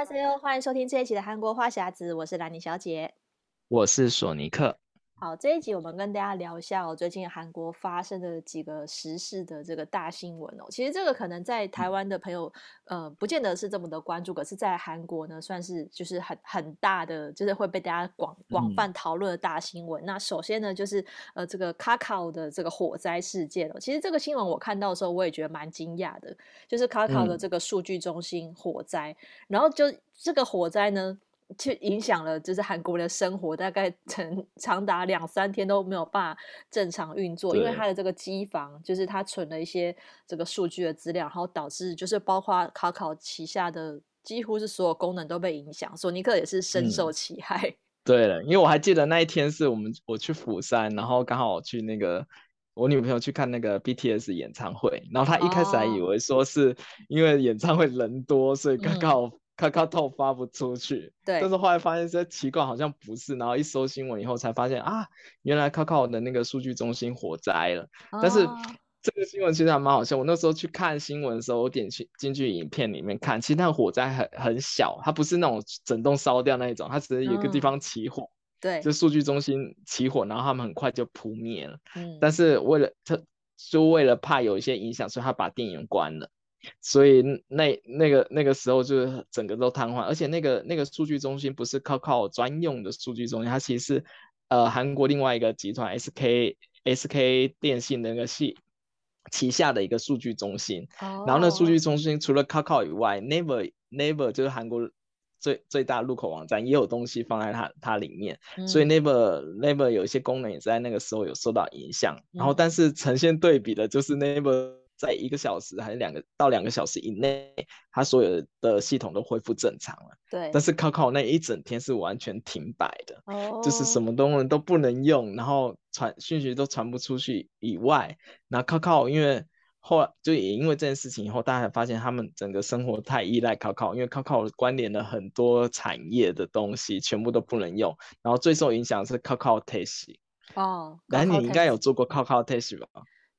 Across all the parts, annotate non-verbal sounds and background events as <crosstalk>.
大家欢迎收听这一期的韩国话匣子，我是兰妮小姐，我是索尼克。好，这一集我们跟大家聊一下哦，最近韩国发生的几个时事的这个大新闻哦。其实这个可能在台湾的朋友，呃，不见得是这么的关注，可是，在韩国呢，算是就是很很大的，就是会被大家广广泛讨论的大新闻。嗯。那首先呢，就是呃，这个 Kakao 的这个火灾事件哦。其实这个新闻我看到的时候，我也觉得蛮惊讶的，就是 Kakao 的这个数据中心火灾，嗯，然后就这个火灾呢。去影响了，就是韩国人的生活，大概长长达两三天都没有办法正常运作，因为它的这个机房，就是它存了一些这个数据的资料，然后导致就是包括 Kakao 旗下的几乎是所有功能都被影响，索尼克也是深受其害。嗯、<laughs> 对了，因为我还记得那一天是我们我去釜山，然后刚好我去那个我女朋友去看那个 BTS 演唱会，然后她一开始还以为说是因为演唱会人多，所以刚好、嗯。KakaoTalk 发不出去，对，但是后来发现这奇怪，好像不是，然后一搜新闻以后才发现啊，原来 Kakao 的那个数据中心火灾了。哦。但是这个新闻其实还蛮好笑，我那时候去看新闻的时候，我点进进去影片里面看，其实那个火灾很很小，它不是那种整栋烧掉那一种，它只是有一个地方起火，嗯、对，就数据中心起火，然后他们很快就扑灭了。嗯，但是为了他，就为了怕有一些影响，所以他把电源关了。所以那那个那个时候就是整个都瘫痪，而且那个那个数据中心不是 cocao 专用的数据中心，它其实是呃韩国另外一个集团 SK SK 电信的那个系旗下的一个数据中心。Oh. 然后那数据中心除了 cocao 以外，Naver Naver 就是韩国最最大入口网站也有东西放在它它里面，嗯、所以 Naver Naver 有一些功能也在那个时候有受到影响。嗯、然后但是呈现对比的就是 Naver。在一个小时还是两个到两个小时以内，它所有的系统都恢复正常了。对，但是 Kakao 那一整天是完全停摆的，哦，就是什么东西都不能用，然后传讯息都传不出去以外，那 Kakao 因为后来就也因为这件事情以后，大家才发现他们整个生活太依赖 Kakao，因为 Kakao 关联了很多产业的东西，全部都不能用。然后最受影响的是 Kakao Taxi 哦，然后你应该有做过 Kakao Taxi 吧？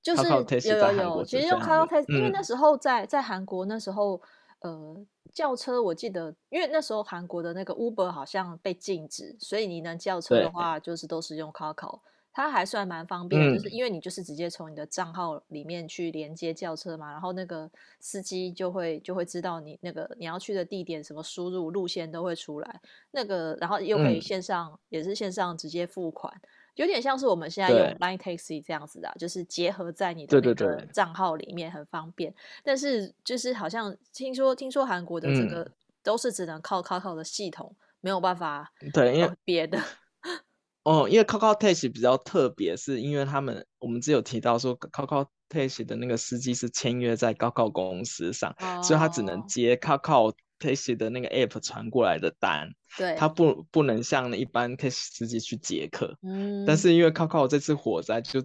就是有有有，其实用 Kakao Taxi，因为那时候在在韩国那时候，呃，叫车我记得，因为那时候韩国的那个 Uber 好像被禁止，所以你能叫车的话，就是都是用 Kakao，它还算蛮方便，就是因为你就是直接从你的账号里面去连接叫车嘛，然后那个司机就会就会知道你那个你要去的地点什么输入路线都会出来，那个然后又可以线上也是线上直接付款。有点像是我们现在用 Line Taxi 这样子的，啊，就是结合在你的那个账号里面，很方便。但是就是好像听说，听说韩国的这个都是只能靠 Kakao 的系统，没有办法对，因为别的。<laughs> 哦，因为 Kakao Taxi 比较特别，是因为他们我们只有提到说 Kakao Taxi 的那个司机是签约在 Kakao 公司上，哦，所以他只能接 Kakao。Taxi 的那个 app 传过来的单，对，它不不能像一般 Taxi 司机去接客，嗯，但是因为 Kakao 这次火灾就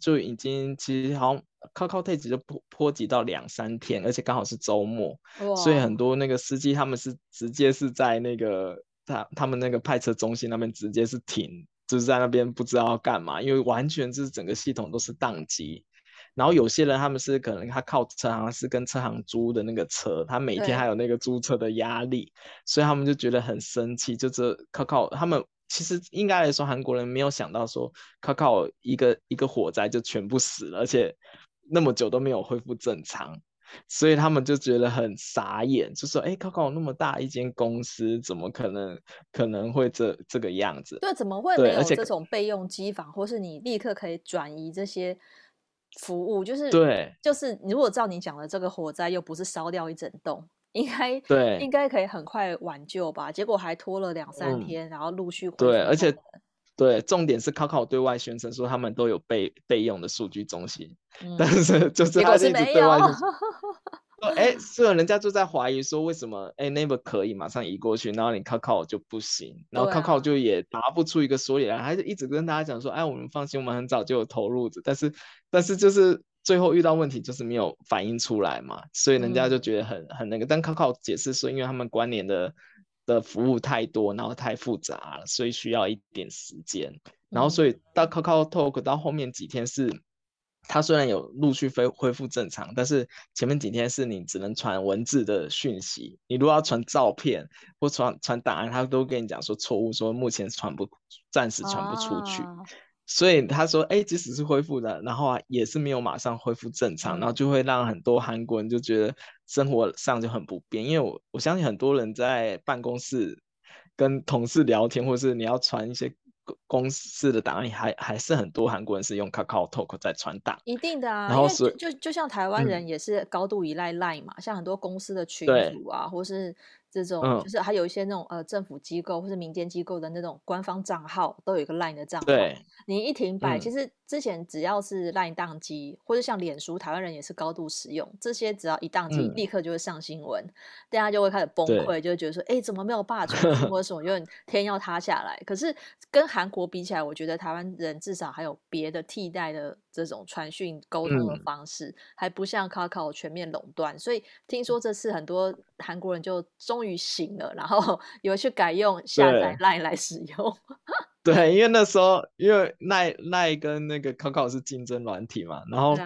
就已经其实好像 Kakao Taxi 就波波及到两三天，而且刚好是周末，所以很多那个司机他们是直接是在那个他他们那个派车中心那边直接是停，就是在那边不知道要干嘛，因为完全就是整个系统都是宕机。然后有些人他们是可能他靠车行是跟车行租的那个车，他每天还有那个租车的压力，所以他们就觉得很生气。就是 Kakao 他们其实应该来说韩国人没有想到说 Kakao 一个一个火灾就全部死了，而且那么久都没有恢复正常，所以他们就觉得很傻眼，就说：“哎，Kakao 那么大一间公司，怎么可能可能会这这个样子？对，怎么会没有这种备用机房，或是你立刻可以转移这些？”服务就是对，就是如果照你讲的这个火灾又不是烧掉一整栋，应该对，应该可以很快挽救吧？结果还拖了两三天，嗯、然后陆续对，而且对，重点是 Kakao 对外宣称说他们都有备备用的数据中心，嗯、但是就是他一直对外哎，所以人家就在怀疑说，为什么哎 Naver 可以马上移过去，然后你 Kakao 就不行，然后 Kakao 就也答不出一个所以然，还是一直跟大家讲说，哎，我们放心，我们很早就有投入的，但是但是就是最后遇到问题就是没有反映出来嘛，所以人家就觉得很很那个，但 Kakao 解释说，因为他们关联的的服务太多，然后太复杂了，所以需要一点时间，然后所以到 Kakao Talk 到后面几天是。它虽然有陆续恢恢复正常，但是前面几天是你只能传文字的讯息，你如果要传照片或传传档案，他都跟你讲说错误，说目前传不，暂时传不出去。啊、所以他说，哎，即使是恢复的，然后啊也是没有马上恢复正常，嗯、然后就会让很多韩国人就觉得生活上就很不便，因为我我相信很多人在办公室跟同事聊天，或是你要传一些。公司的档案还还是很多韩国人是用 KakaoTalk 在传达，一定的啊。然后是就就像台湾人也是高度依赖 Line 嘛，嗯、像很多公司的群组啊，或是。这种、嗯、就是还有一些那种呃政府机构或是民间机构的那种官方账号都有一个 Line 的账号。对，你一停摆，嗯、其实之前只要是 Line 宕机，或者像脸书，台湾人也是高度使用这些，只要一宕机，嗯、立刻就会上新闻，大家就会开始崩溃，就会觉得说，哎，怎么没有办法传讯或者什么，因为天要塌下来。可是跟韩国比起来，我觉得台湾人至少还有别的替代的这种传讯沟通的方式，嗯、还不像 Kakao 全面垄断。所以听说这次很多韩国人就终于醒了，然后 <laughs> 有去改用下载 Line 来使用。<laughs> 对，因为那时候因为 Line Line 跟那个 Kakao 是竞争软体嘛，然后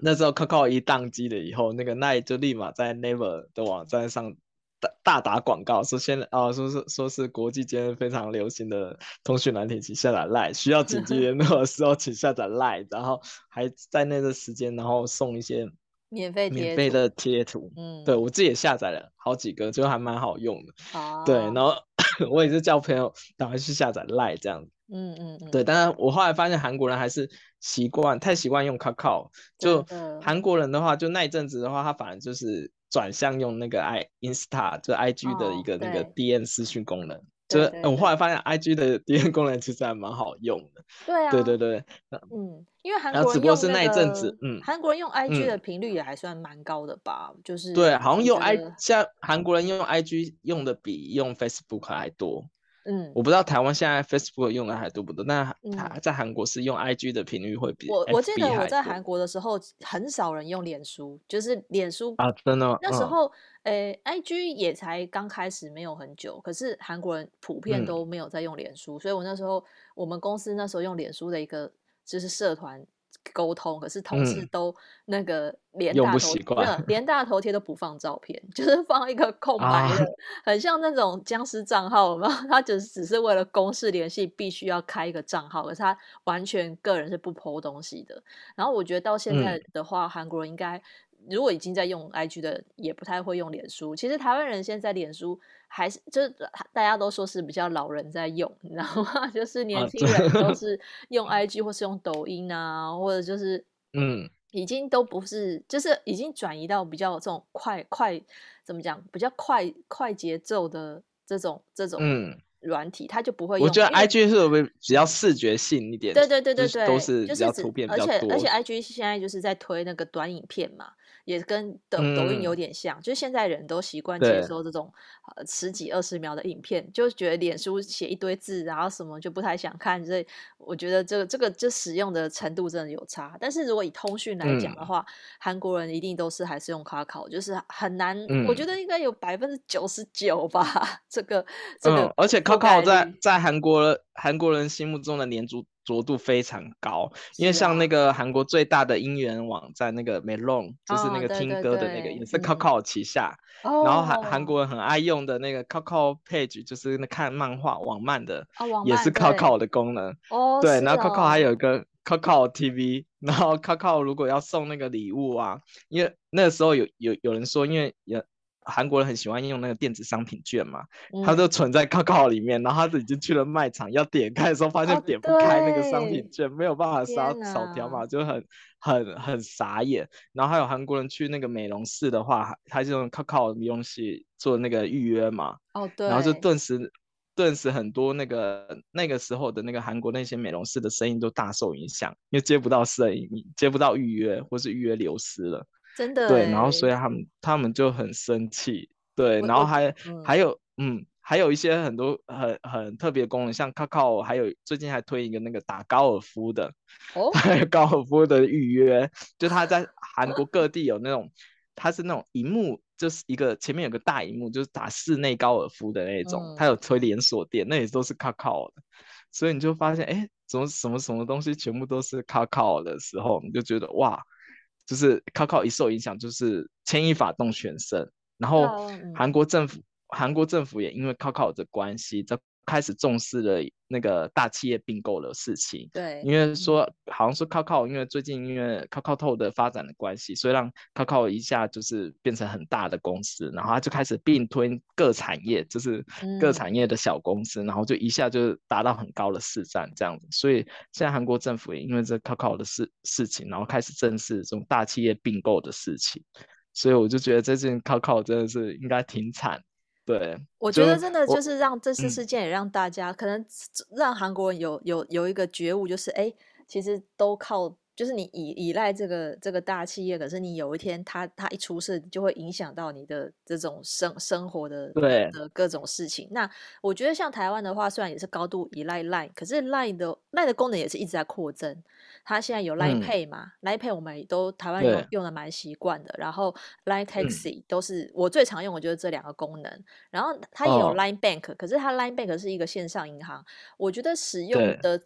那时候 Kakao 一宕机了以后，那个 Line 就立马在 Naver 的网站上大大打广告，说现在啊，说是说是国际间非常流行的通讯软体，请下载 Line，需要紧急联络的时候请下载 Line，然后还在那个时间，然后送一些。免费免费的贴图，嗯，对我自己也下载了好几个，就还蛮好用的。哦，对，然后 <coughs> 我也是叫朋友赶快去下载 Line 这样子。嗯嗯嗯，对，但是我后来发现韩国人还是习惯太习惯用 Kakao，就韩国人的话，就那一阵子的话，他反而就是转向用那个 i Insta，就 IG 的一个那个 DM 私讯功能。就是我后来发现，IG 的 DM 功能其实还蛮好用的。对啊，对对对，嗯，因为韩国只不过是那一阵子，嗯，韩国人用 IG 的频率也还算蛮高的吧？嗯、就是对，好像用 I 像韩国人用 IG 用的比用 Facebook 还多。嗯，我不知道台湾现在 Facebook 用的还多不多，但他在韩国是用 IG 的频率会比我我记得我在韩国的时候，很少人用脸书，就是脸书啊，真的那时候，诶、嗯欸、IG 也才刚开始没有很久，可是韩国人普遍都没有在用脸书，嗯、所以我那时候我们公司那时候用脸书的一个就是社团。沟通，可是同事都那个连大头贴，<laughs> 连大头贴都不放照片，<laughs> 就是放一个空白的，啊、很像那种僵尸账号嘛。<laughs> 他只是只是为了公事联系，必须要开一个账号，可是他完全个人是不 po 东西的。然后我觉得到现在的话，韩、嗯、国人应该。如果已经在用 IG 的，也不太会用脸书。其实台湾人现在脸书还是就是大家都说是比较老人在用，<laughs> 你知道吗？就是年轻人都 <laughs> 是用 IG 或是用抖音啊，或者就是嗯，已经都不是，就是已经转移到比较这种快快怎么讲，比较快快节奏的这种这种嗯软体，他就不会用。我觉得 IG 是不是比较视觉性一点？对对对对对，都是比较图片比较多。而且而且 IG 现在就是在推那个短影片嘛。也跟抖抖音有点像，嗯、就是现在人都习惯接收这种呃十几二十秒的影片，就觉得脸书写一堆字，然后什么就不太想看，所以我觉得这个这个就使用的程度真的有差。但是如果以通讯来讲的话，韩、嗯、国人一定都是还是用 Kakao，就是很难，嗯、我觉得应该有百分之九十九吧。这个这个、嗯，而且 Kakao 在在韩国韩国人心目中的黏着着度非常高，因为像那个韩国最大的音源网站那个 Melon，就是那个听歌的那个，也是 Coco 旗下。然后韩韩国人很爱用的那个 Coco Page，就是那看漫画网漫的，也是 Coco 的功能。哦，对，然后 Coco 还有一个 Coco TV，然后 Coco 如果要送那个礼物啊，因为那个时候有有有人说，因为有。韩国人很喜欢用那个电子商品券嘛，嗯、他就存在 Kakao 里面，然后他已经去了卖场，要点开的时候发现点不开那个商品券，哦、没有办法扫扫条码，就很很很傻眼。然后还有韩国人去那个美容室的话，他就用 Kakao 美容室做那个预约嘛，哦对，然后就顿时顿时很多那个那个时候的那个韩国那些美容室的生意都大受影响，因为接不到生意，接不到预约或是预约流失了。真的对，然后所以他们他们就很生气，对，然后还、嗯、还有嗯。还有一些很多很很特别的功能，像 Kakao，还有最近还推一个那个打高尔夫的，哦，还 <laughs> 有高尔夫的预约，就他在韩国各地有那种，它是那种荧幕，就是一个前面有个大荧幕，就是打室内高尔夫的那种，他、嗯、有推连锁店，那也都是 Kakao 的，所以你就发现，哎，怎么什么什么东西全部都是 Kakao 的时候，你就觉得哇，就是 Kakao 一受影响，就是牵一发动全身，然后韩国政府。嗯韩国政府也因为 Kakao 的关系，就开始重视了那个大企业并购的事情。对，因为说好像说 Kakao，因为最近因为 KakaoTalk 的发展的关系，所以让 Kakao 一下就是变成很大的公司，然后他就开始并吞各产业，就是各产业的小公司，嗯、然后就一下就达到很高的市占这样子。所以现在韩国政府也因为这 Kakao 的事事情，然后开始正视这种大企业并购的事情。所以我就觉得这件 Kakao 真的是应该停产。对，我觉得真的就是让这次事件也让大家可能让韩国人有有有一个觉悟，就是哎，其实都靠。就是你依依赖这个这个大企业，可是你有一天他他一出事，就会影响到你的这种生生活的对的各种事情。那我觉得像台湾的话，虽然也是高度依赖 Line，可是 Line 的 Line 的功能也是一直在扩增。它现在有 Line Pay 嘛，嗯，Line Pay 我们都台湾用用的蛮习惯的。然后 Line Taxi 都是我最常用的，就是这两个功能。然后它也有 Line Bank，哦，可是它 Line Bank 是一个线上银行，我觉得使用的。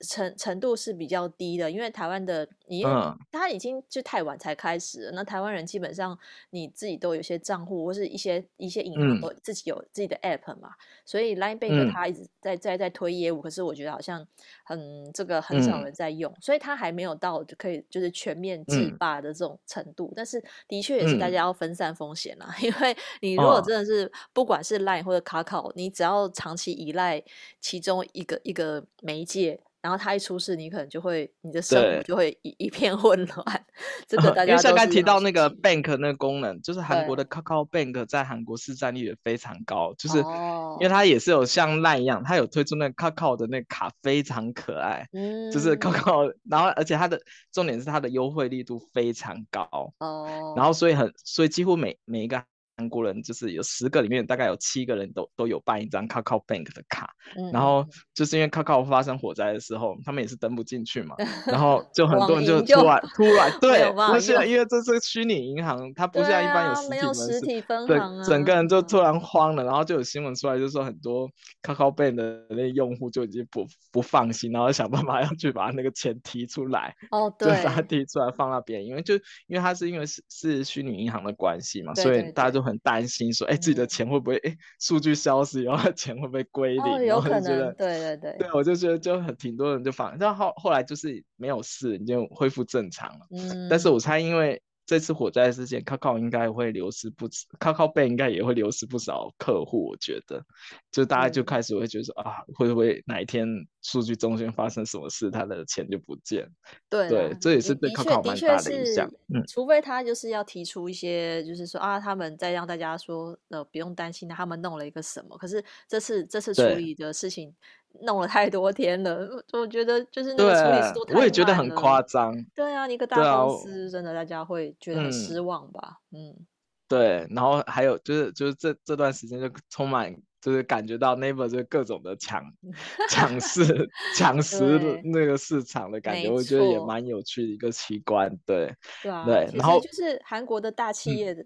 程程度是比较低的，因为台湾的你，他已经就太晚才开始那台湾人基本上你自己都有些账户，或是一些一些银行都自己有自己的 app 嘛，嗯、所以 Line Bank 他一直在在在推业务，可是我觉得好像很这个很少人在用，嗯、所以他还没有到就可以就是全面制霸的这种程度。嗯、但是的确也是大家要分散风险啦，嗯、<laughs> 因为你如果真的是不管是 Line 或者 Kakao，你只要长期依赖其中一个一个媒介。然后他一出事，你可能就会你的生活就会一一片 <laughs> 混乱。这 <laughs> 个大家因为刚才提到那个 Bank 那个功能，就是韩国的 Kakao Bank 在韩国市占率也非常高，就是因为它也是有像 Line 一样，它有推出那个 Kakao 的那个卡非常可爱，嗯，就是 Kakao，然后而且它的重点是它的优惠力度非常高哦，然后所以很所以几乎每每一个。韩国人就是有十个里面大概有七个人都都有办一张 c a c a o Bank 的卡，嗯、然后就是因为 c a c a o 发生火灾的时候，他们也是登不进去嘛，<laughs> 然后就很多人就突然突然 <laughs> 对，不是因为这是虚拟银行，它不像一般有实体门市，实体分行啊，对，整个人就突然慌了，然后就有新闻出来，就说很多 c a c a o Bank 的那用户就已经不不放心，然后想办法要去把那个钱提出来，哦，对，就把它提出来放那边，因为就因为它是因为是是虚拟银行的关系嘛，对对对，所以大家就。很担心说，哎、欸，自己的钱会不会，哎、欸，数据消失然后，钱会不会归零？哦，有可能。觉得对对对。对，我就觉得就很挺多人就反，但后后来就是没有事，你就恢复正常了。嗯。但是我猜，因为。这次火灾事件，Kakao 应该会流失不止，Kakao Bank 应该也会流失不少客户。我觉得，就大家就开始会觉得说、嗯、啊，会不会哪一天数据中心发生什么事，他的钱就不见？对对，这也是对 Kakao 蛮大的影响。嗯，除非他就是要提出一些，就是说啊，他们再让大家说，呃，不用担心，他们弄了一个什么。可是这次这次处理的事情。弄了太多天了，我觉得就是那个处理速度太慢了。我也觉得很夸张。对啊，一个大公司，啊、真的大家会觉得很失望吧？嗯，嗯对。然后还有就是就是这这段时间就充满就是感觉到 Naver 就各种的抢 <laughs> 抢市抢食那个市场的感觉，我觉得也蛮有趣的一个奇观。对对啊，对。然后就是韩国的大企业的。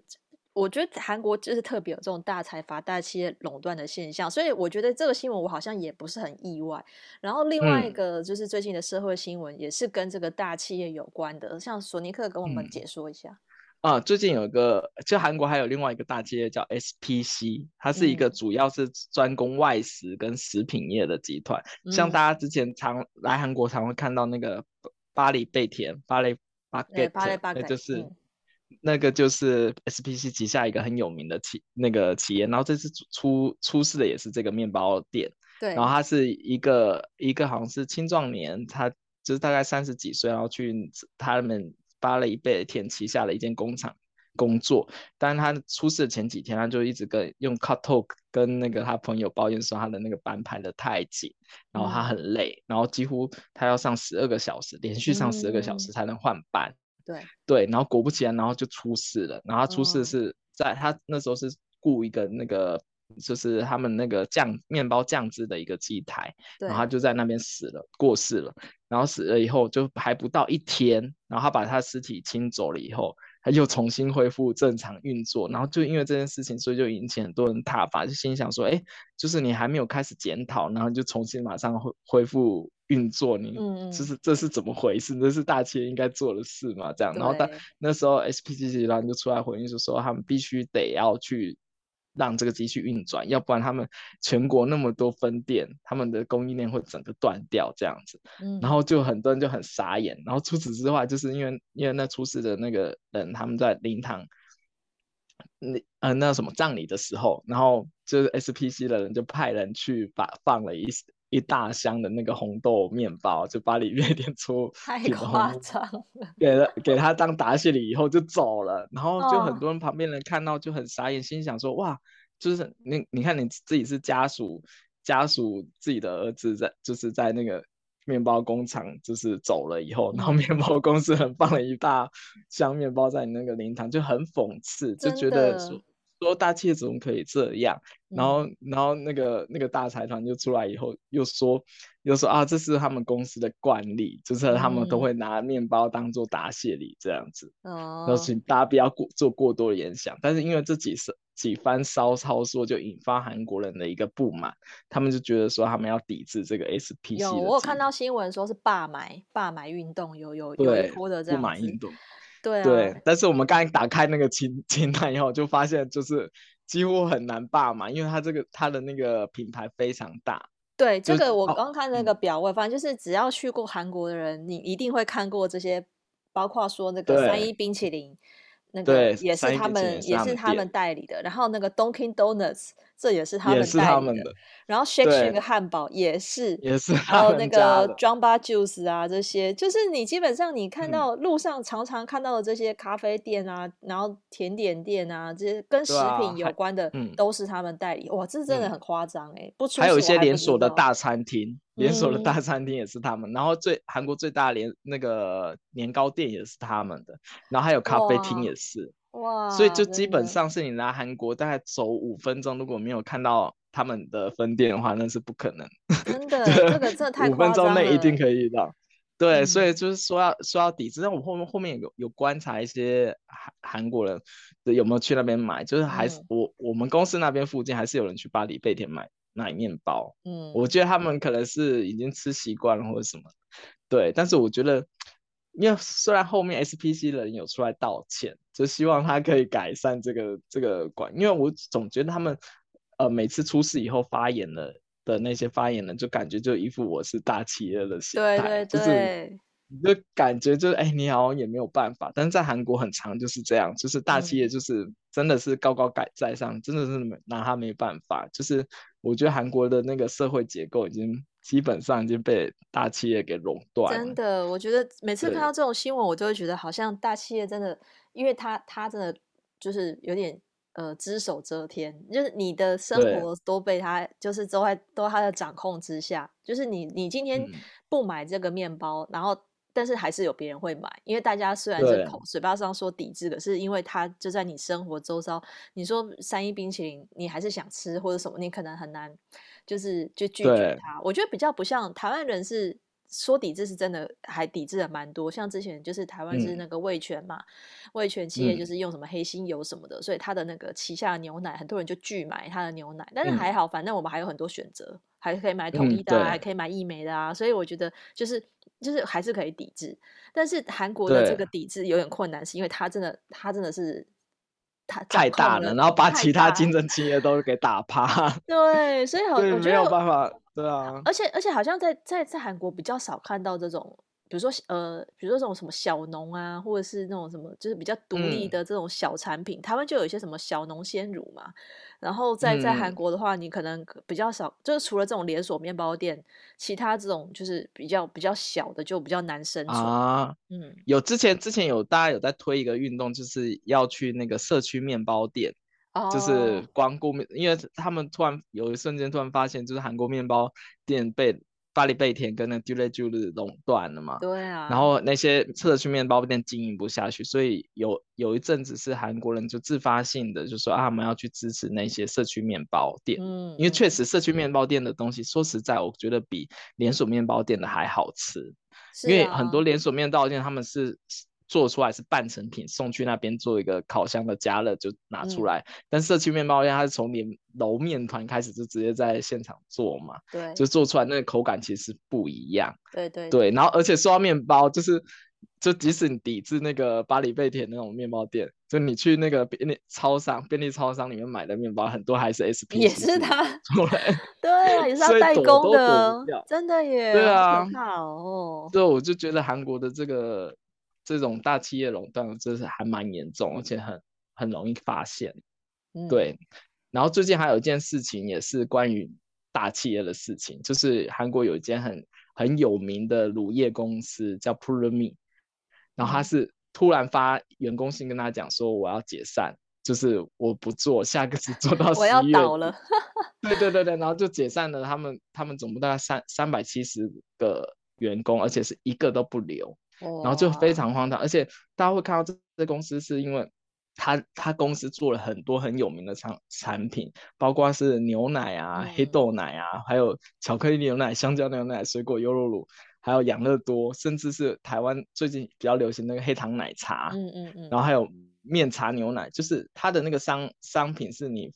嗯我觉得韩国就是特别有这种大财阀、大企业垄断的现象，所以我觉得这个新闻我好像也不是很意外。然后另外一个就是最近的社会新闻也是跟这个大企业有关的，像索尼克跟我们解说一下。嗯、啊，最近有一个，就韩国还有另外一个大企业叫 SPC，它是一个主要是专攻外食跟食品业的集团。嗯、像大家之前常来韩国常会看到那个巴黎贝甜、巴黎巴盖特，就是。嗯那个就是 SPC 旗下一个很有名的企那个企业，然后这次出出事的也是这个面包店，对，然后他是一个一个好像是青壮年，他就是大概三十几岁，然后去他们巴黎贝甜旗下的一间工厂工作，但是他出事的前几天，他就一直跟用 KakaoTalk 跟那个他朋友抱怨说他的那个班排得太紧，然后他很累，嗯、然后几乎他要上十二个小时，连续上十二个小时才能换班。对对，然后果不其然，然后就出事了。然后他出事是在、哦、他那时候是雇一个那个。就是他们那个酱面包酱汁的一个机台，然后他就在那边死了，过世了。然后死了以后，就还不到一天，然后他把他尸体清走了以后，他又重新恢复正常运作。然后就因为这件事情，所以就引起很多人挞伐，就心想说：哎，就是你还没有开始检讨，然后就重新马上恢恢复运作，你这是这是怎么回事？这是大企业应该做的事嘛？这样。然后但那时候 SPCC 然后就出来回应，就说他们必须得要去。让这个机器运转，要不然他们全国那么多分店，他们的供应链会整个断掉这样子。嗯，然后就很多人就很傻眼。然后除此之外，就是因为因为那出事的那个人，他们在灵堂那呃那什么葬礼的时候，然后就是 SPC 的人就派人去把放了一。一大箱的那个红豆面包，就把里面一点出 <laughs> 太夸张了，给了给他当答谢礼以后就走了，然后就很多人旁边人看到就很傻眼，心想说哇，就是你你看你自己是家属家属自己的儿子在就是在那个面包工厂就是走了以后，然后面包公司很放了一大箱面包在你那个灵堂，就很讽刺，就觉得说。说大企业怎么可以这样？然后，然后那个那个大财团就出来以后，又说又说啊，这是他们公司的惯例，就是他们都会拿面包当做答谢礼这样子。哦、嗯，然后请大家不要过做过多的联想。但是因为这几次几番骚操作，就引发韩国人的一个不满，他们就觉得说他们要抵制这个 SPC。有，我有看到新闻说是罢买罢买运动，有有有一波的这样子。不满运动。对、啊、对，但是我们刚才打开那个清 <laughs> 清单以后，就发现就是几乎很难霸嘛，因为它这个它的那个品牌非常大。对，这个我刚看那个表，我发现就是只要去过韩国的人，你一定会看过这些，包括说那个三一冰淇淋，那个也是他们也是他们代理的，然后那个 Dunkin Donuts。这也是他们代理的，的然后 Shake Shack 汉堡也是，也是，还有那个 Jamba Juice 啊，这些就是你基本上你看到路上常常看到的这些咖啡店啊，嗯、然后甜点店啊，这些跟食品有关的，都是他们代理。哇，这真的很夸张哎！不出还有一些连锁的大餐厅，连锁的大餐厅也是他们。嗯、然后最韩国最大的连那个年糕店也是他们的，然后还有咖啡厅也是。哇，所以就基本上是你来韩国大概走五分钟，如果没有看到他们的分店的话，那是不可能。<laughs> 真的，这个真的太。五分钟内一定可以遇到。对，嗯、所以就是说要说要抵制。但我后面后面有有观察一些韩韩国人有没有去那边买，就是还是、嗯、我我们公司那边附近还是有人去巴黎贝甜买买面包。嗯，我觉得他们可能是已经吃习惯了或者什么。对，但是我觉得。因为虽然后面 SPC 人有出来道歉，就希望他可以改善这个这个管，因为我总觉得他们呃每次出事以后发言了的那些发言人，就感觉就一副我是大企业的心态，对对对，就是你就感觉就是哎，你好像也没有办法，但是在韩国很常就是这样，就是大企业就是真的是高高在在上，嗯、真的是拿他没办法，就是我觉得韩国的那个社会结构已经。基本上已经被大企业给垄断。真的，我觉得每次看到这种新闻，我就会觉得好像大企业真的，因为他他真的就是有点呃只手遮天，就是你的生活都被他就是都在都他的掌控之下。就是你你今天不买这个面包，然后但是还是有别人会买，因为大家虽然是口嘴巴上说抵制，可是因为他就在你生活周遭，你说三一冰淇淋，你还是想吃或者什么，你可能很难。就是就拒绝他，我觉得比较不像台湾人是说抵制，是真的还抵制了蛮多。像之前就是台湾是那个味全嘛，嗯、味全企业就是用什么黑心油什么的，嗯、所以他的那个旗下的牛奶很多人就拒买他的牛奶。但是还好，反正我们还有很多选择，还可以买统一的、还可以买益美的啊。所以我觉得就是就是还是可以抵制。但是韩国的这个抵制有点困难，是因为他真的他真的是。太大了，然后把其他竞争企业都给打趴。<laughs> 对，所以 <laughs> 好，我觉得没有办法，对啊。而且而且，好像在在在韩国比较少看到这种，比如说呃，比如说这种什么小农啊，或者是那种什么，就是比较独立的这种小产品。嗯、台湾就有一些什么小农鲜乳嘛。然后在在韩国的话，你可能比较少，嗯、就是除了这种连锁面包店，其他这种就是比较比较小的，就比较难生存啊。嗯，有之前之前有大家有在推一个运动，就是要去那个社区面包店，哦、就是光顾面，因为他们突然有一瞬间突然发现，就是韩国面包店被巴黎贝甜跟那 Dulles Jours 垄断了嘛，对啊，然后那些社区面包店经营不下去，所以有有一阵子是韩国人就自发性的就说啊，我们要去支持那些社区面包店，嗯，因为确实社区面包店的东西，说实在，我觉得比连锁面包店的还好吃，因为很多连锁面包店他们是。做出来是半成品，送去那边做一个烤箱的加热就拿出来。嗯、但社区面包店它是从连揉面团开始就直接在现场做嘛，对，就做出来那个口感其实不一样。对对对，然后而且说到面包，就是就即使你抵制那个巴黎贝甜那种面包店，就你去那个便利超商、便利超商里面买的面包，很多还是 SP，也是他 <laughs> 对 <laughs> 啊，也是他代工的，真的耶，对啊，好哦。对，我就觉得韩国的这个。这种大企业垄断，真是还蛮严重，而且很很容易发现。嗯、对，然后最近还有一件事情，也是关于大企业的事情，就是韩国有一间很很有名的乳业公司叫 Purumi，然后他是突然发员工信跟他讲说，我要解散，就是我不做，下个只做到 <laughs> 十月。我要倒了。对对对对，然后就解散了他们他们总部大概三三百七十个员工，而且是一个都不留。然后就非常荒唐，而且大家会看到这这公司是因为他他公司做了很多很有名的产产品，包括是牛奶啊、嗯、黑豆奶啊，还有巧克力牛奶、香蕉牛奶、水果优酪乳，还有养乐多，甚至是台湾最近比较流行那个黑糖奶茶，嗯嗯嗯，然后还有面茶牛奶，就是它的那个商商品是你。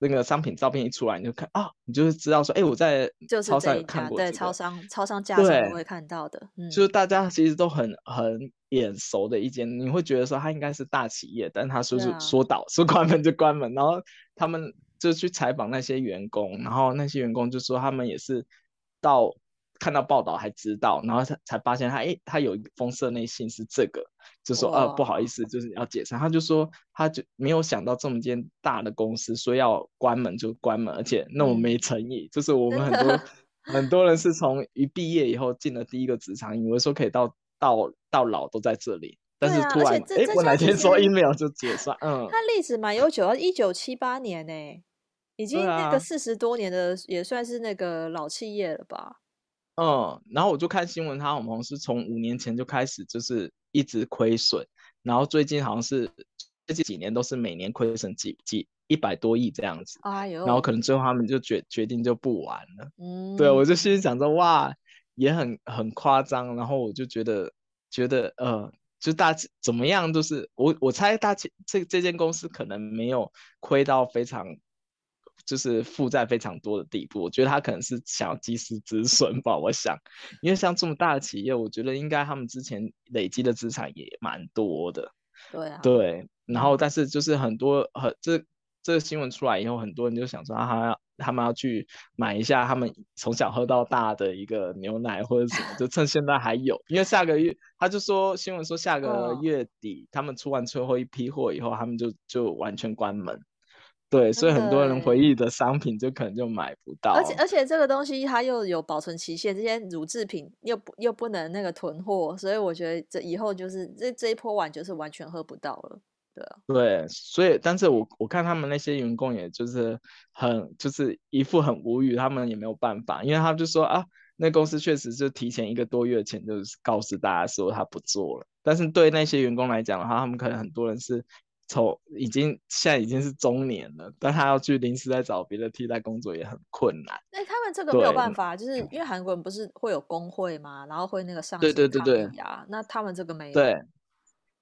那个商品照片一出来，你就看啊，你就是知道说，哎，我在就超商有看过、这个，对，超商超商架上都会看到的，嗯，就是大家其实都很很眼熟的一间，你会觉得说它应该是大企业，但他说是说倒、啊、说关门就关门，然后他们就去采访那些员工，然后那些员工就说他们也是到。看到报道还知道，然后才才发现他，哎，他有一封社内信是这个，就说，呃，不好意思，就是要解散。他就说，他就没有想到这么间大的公司说要关门就关门，而且那么没诚意。嗯、就是我们很多 <laughs> 很多人是从一毕业以后进了第一个职场，以为说可以到到到老都在这里，但是突然，哎，我哪天说 email 就解散，嗯，他历史蛮悠久，一九七八年呢，已经那个四十多年的，也算是那个老企业了吧。嗯，然后我就看新闻，他好像是从五年前就开始，就是一直亏损，然后最近好像是最近几年都是每年亏损几几一百多亿这样子，哎呦，然后可能最后他们就决决定就不玩了。嗯，对，我就心里想着哇，也很很夸张，然后我就觉得觉得呃，就大怎么样都是我我猜大这这间公司可能没有亏到非常。就是负债非常多的地步，我觉得他可能是想要及时止损吧。我想，因为像这么大的企业，我觉得应该他们之前累积的资产也蛮多的。对啊。对，然后但是就是很多很这这个新闻出来以后，很多人就想说，他要他们要去买一下他们从小喝到大的一个牛奶或者什么，就趁现在还有，因为下个月他就说新闻说下个月底他们出完最后一批货以后，他们就就完全关门。对，所以很多人回忆的商品就可能就买不到，而且而且这个东西它又有保存期限，这些乳制品又不又不能那个囤货，所以我觉得这以后就是这这一波碗就是完全喝不到了，对啊。对，所以但是我我看他们那些员工也就是很就是一副很无语，他们也没有办法，因为他们就说啊，那公司确实就提前一个多月前就是告诉大家说他不做了，但是对那些员工来讲的话，他们可能很多人是。从已经现在已经是中年了，但他要去临时再找别的替代工作也很困难。那他们这个没有办法，就是因为韩国人不是会有工会吗？然后会那个上对对对对啊，那他们这个没有。对，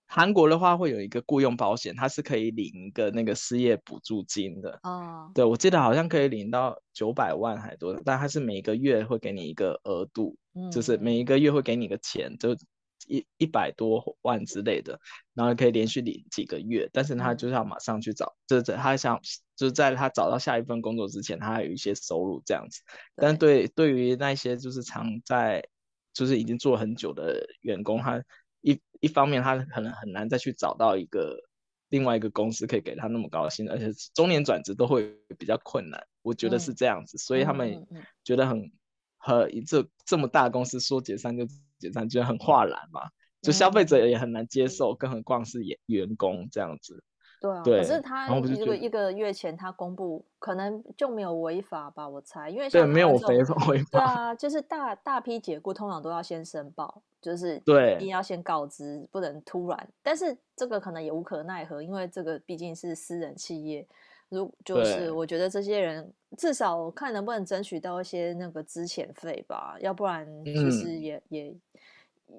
韩国的话会有一个雇佣保险，它是可以领一个那个失业补助金的。哦，对，我记得好像可以领到九百万还多，但它是每个月会给你一个额度，嗯，就是每一个月会给你个钱，就。一一百多万之类的，然后可以连续领几个月，但是他就是要马上去找，就是他想就是在他找到下一份工作之前，他还有一些收入这样子。但对对于那些就是常在就是已经做很久的员工，他一一方面他可能很难再去找到一个另外一个公司可以给他那么高的薪水，而且中年转职都会比较困难。我觉得是这样子，嗯、所以他们觉得很和一这这么大公司说解散就。解散觉得很化然嘛，就消费者也很难接受，嗯、更何况是员员工这样子。对啊，对可是他一个一个月前他公布，可能就没有违法吧？我猜，因为像对没有违法违法，对啊，就是大大批解雇通常都要先申报，就是对，一定要先告知，不能突然。但是这个可能也无可奈何，因为这个毕竟是私人企业。如就是我觉得这些人至少看能不能争取到一些那个资遣费吧，要不然其实也、嗯、也。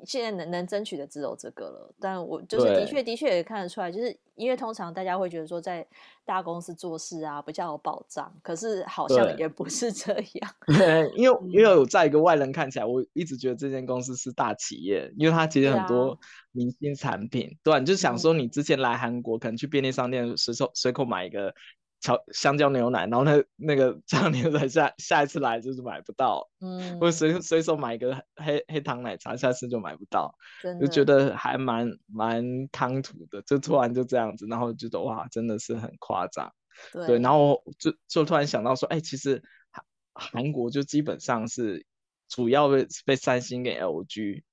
现在能能争取的只有这个了，但我就是的确的确也看得出来，就是因为通常大家会觉得说在大公司做事啊比较有保障，可是好像也不是这样。<laughs> 对，<laughs> 因为因为我在一个外人看起来，我一直觉得这间公司是大企业，因为它其实很多明星产品，对、啊，对，你就想说你之前来韩国，可能去便利商店随手随口买一个。香香蕉牛奶，然后那那个香蕉牛奶下下一次来就是买不到，<laughs> 嗯，或者随随手买一个黑黑糖奶茶，下次就买不到，就觉得还蛮蛮唐突的，就突然就这样子，然后觉得哇，真的是很夸张，对，对，然后就就突然想到说，哎，其实韩韩国就基本上是主要被被三星跟 LG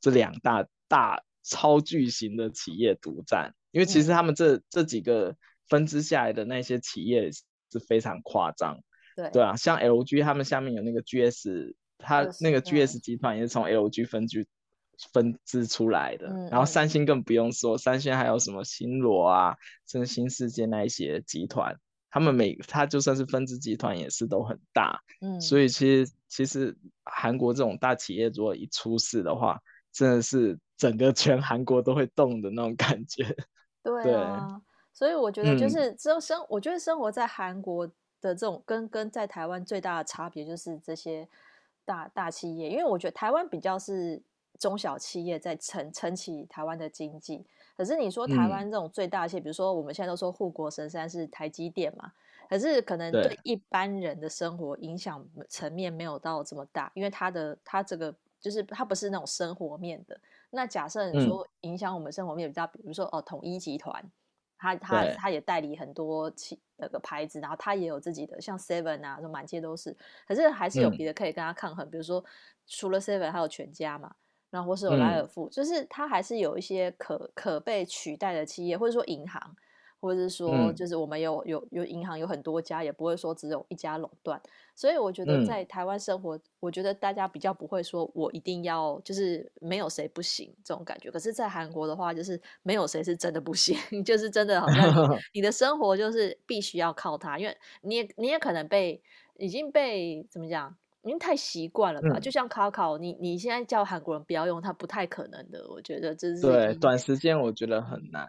这两大大超巨型的企业独占，因为其实他们这、嗯、这几个。分支下来的那些企业是非常夸张，对。对啊，像 LG 他们下面有那个 GS，它那个 GS 集团也是从 LG 分支分支出来的，嗯，然后三星更不用说，三星还有什么新罗啊，甚至新世界那一些集团，他们每它就算是分支集团也是都很大，嗯，所以其实其实韩国这种大企业如果一出事的话，真的是整个全韩国都会动的那种感觉，<laughs> 对啊。对所以我觉得就是生生、嗯，我觉得生活在韩国的这种跟跟在台湾最大的差别就是这些大大企业，因为我觉得台湾比较是中小企业在撑撑起台湾的经济。可是你说台湾这种最大企业，嗯，比如说我们现在都说护国神山是台积电嘛，可是可能对一般人的生活影响层面没有到这么大，因为它的它这个就是它不是那种生活面的。那假设你说影响我们生活面比较，比如说哦统一集团。他他他也代理很多企那个牌子，然后他也有自己的，像 Seven 啊，说满街都是。可是还是有别的可以跟他抗衡，嗯、比如说除了 Seven 还有全家嘛，然后或是有莱尔富，嗯，就是他还是有一些可可被取代的企业，或者说银行。或者是说，就是我们有有有银行有很多家，也不会说只有一家垄断。所以我觉得在台湾生活，我觉得大家比较不会说我一定要就是没有谁不行这种感觉。可是，在韩国的话，就是没有谁是真的不行，<laughs> 就是真的好像你，<laughs> 的生活就是必须要靠它，因为你也你也可能被已经被怎么讲，因为太习惯了吧？就像 Kakao，你你现在叫韩国人不要用它，不太可能的。我觉得这是对短时间，我觉得很难。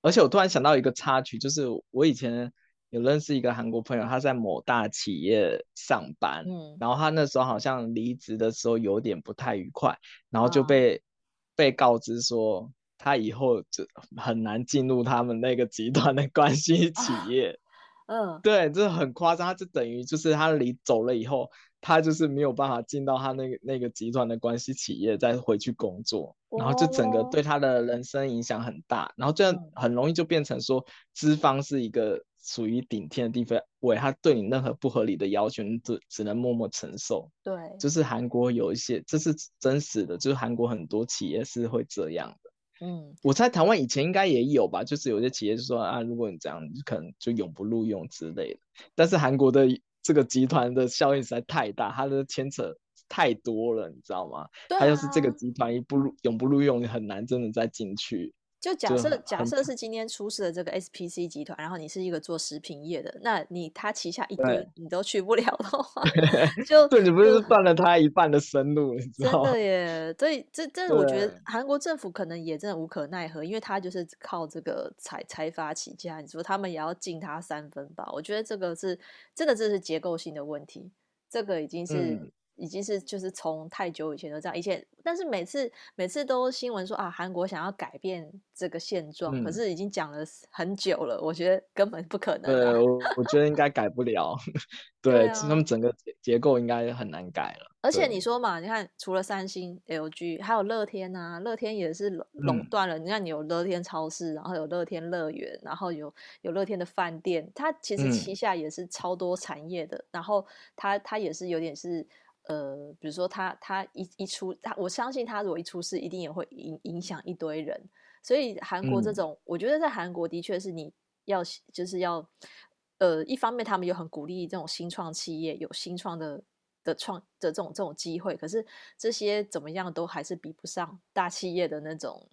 而且我突然想到一个插曲，就是我以前有认识一个韩国朋友，他在某大企业上班，嗯，然后他那时候好像离职的时候有点不太愉快，然后就被、啊、被告知说他以后就很难进入他们那个集团的关系企业，<laughs> 嗯、啊，对，这很夸张，他就等于就是他离走了以后。他就是没有办法进到他那个那个集团的关系企业再回去工作，然后就整个对他的人生影响很大，然后这样很容易就变成说资方是一个属于顶天的地位，他对你任何不合理的要求，你只只能默默承受。对，就是韩国有一些，这是真实的，就是韩国很多企业是会这样的。嗯，我在台湾以前应该也有吧，就是有些企业就说啊，如果你这样，你可能就永不录用之类的。但是韩国的。这个集团的效应实在太大，它的牵扯太多了，你知道吗？它要、啊、是这个集团一不录永不录用，你很难真的再进去。就假设假设是今天出事的这个 SPC 集团，然后你是一个做食品业的，那你他旗下一堆你都去不了的话，<laughs> 就对，你不是断了他一半的生路，你知道吗？真 <laughs> 的耶，所以这这我觉得韩国政府可能也真的无可奈何，因为他就是靠这个财财阀起家，你说他们也要敬他三分吧？我觉得这个是真的，这是结构性的问题，这个已经是。嗯已经是就是从太久以前都这样，以前但是每次每次都新闻说啊，韩国想要改变这个现状，嗯，可是已经讲了很久了，我觉得根本不可能，啊。对，我我觉得应该改不了。<laughs> 对，对啊，他们整个结构应该很难改了。而且你说嘛，你看除了三星、LG，还有乐天啊，乐天也是垄断了，嗯。你看你有乐天超市，然后有乐天乐园，然后有有乐天的饭店，它其实旗下也是超多产业的，嗯，然后它它也是有点是。呃，比如说他他一一出他，我相信他如果一出事，一定也会影影响一堆人。所以韩国这种，嗯、我觉得在韩国的确是你要就是要，呃，一方面他们又很鼓励这种新创企业有新创的的创的这种这种机会，可是这些怎么样都还是比不上大企业的那种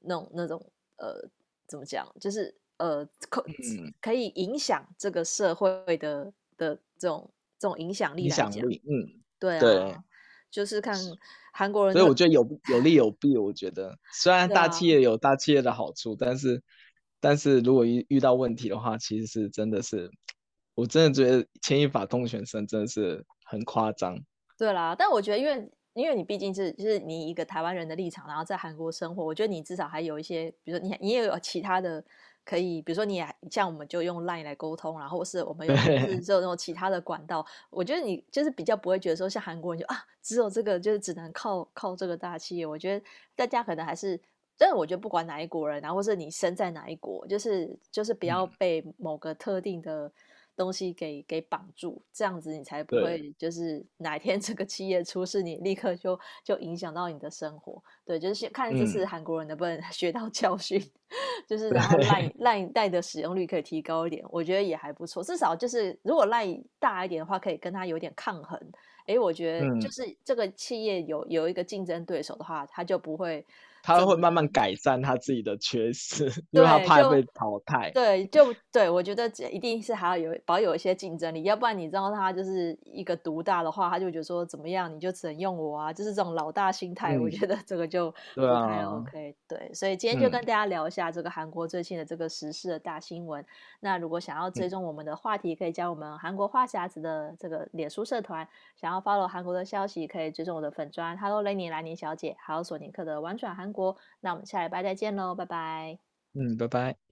那种那种呃，怎么讲，就是呃可、嗯、可以影响这个社会的的这种这种影响力来讲，嗯，对啊，对就是看。韩国人，所以我觉得有有利有弊。我觉得虽然大企业有大企业的好处，啊、但是但是如果遇遇到问题的话，其实是真的是，我真的觉得牵一发动全身真的是很夸张。对啦，但我觉得因为因为你毕竟是就是你一个台湾人的立场，然后在韩国生活，我觉得你至少还有一些，比如说你你也有其他的。可以，比如说你像我们就用 Line 来沟通，然后是我们有是只有那种其他的管道。我觉得你就是比较不会觉得说像韩国人就啊，只有这个就是只能靠靠这个大企业。我觉得大家可能还是，但是我觉得不管哪一国人，然后或是你生在哪一国，就是就是不要被某个特定的。东西给给绑住，这样子你才不会就是哪天这个企业出事，你立刻就就影响到你的生活。对，就是看这次韩国人能不能 <laughs> 学到教训，嗯、<laughs> 就是然后 LINE LINE 带的使用率可以提高一点，我觉得也还不错。至少就是如果 LINE 大一点的话，可以跟他有点抗衡。哎，我觉得就是这个企业有有一个竞争对手的话，他就不会。他会慢慢改善他自己的缺失，因为他怕被淘汰。对，就对，我觉得一定是还要有保有一些竞争力，要不然你知道他就是一个独大的话，他就觉得说怎么样你就只能用我啊，就是这种老大心态。嗯、我觉得这个就不太 OK 对、啊。对，所以今天就跟大家聊一下这个韩国最新的这个时事的大新闻。嗯、那如果想要追踪我们的话题，可以加我们韩国话匣子的这个脸书社团。想要 follow 韩国的消息，可以追踪我的粉砖 Hello Lenny 兰妮小姐，还有索尼克的玩转韩国。那我们下礼拜再见喽，拜拜。嗯，拜拜。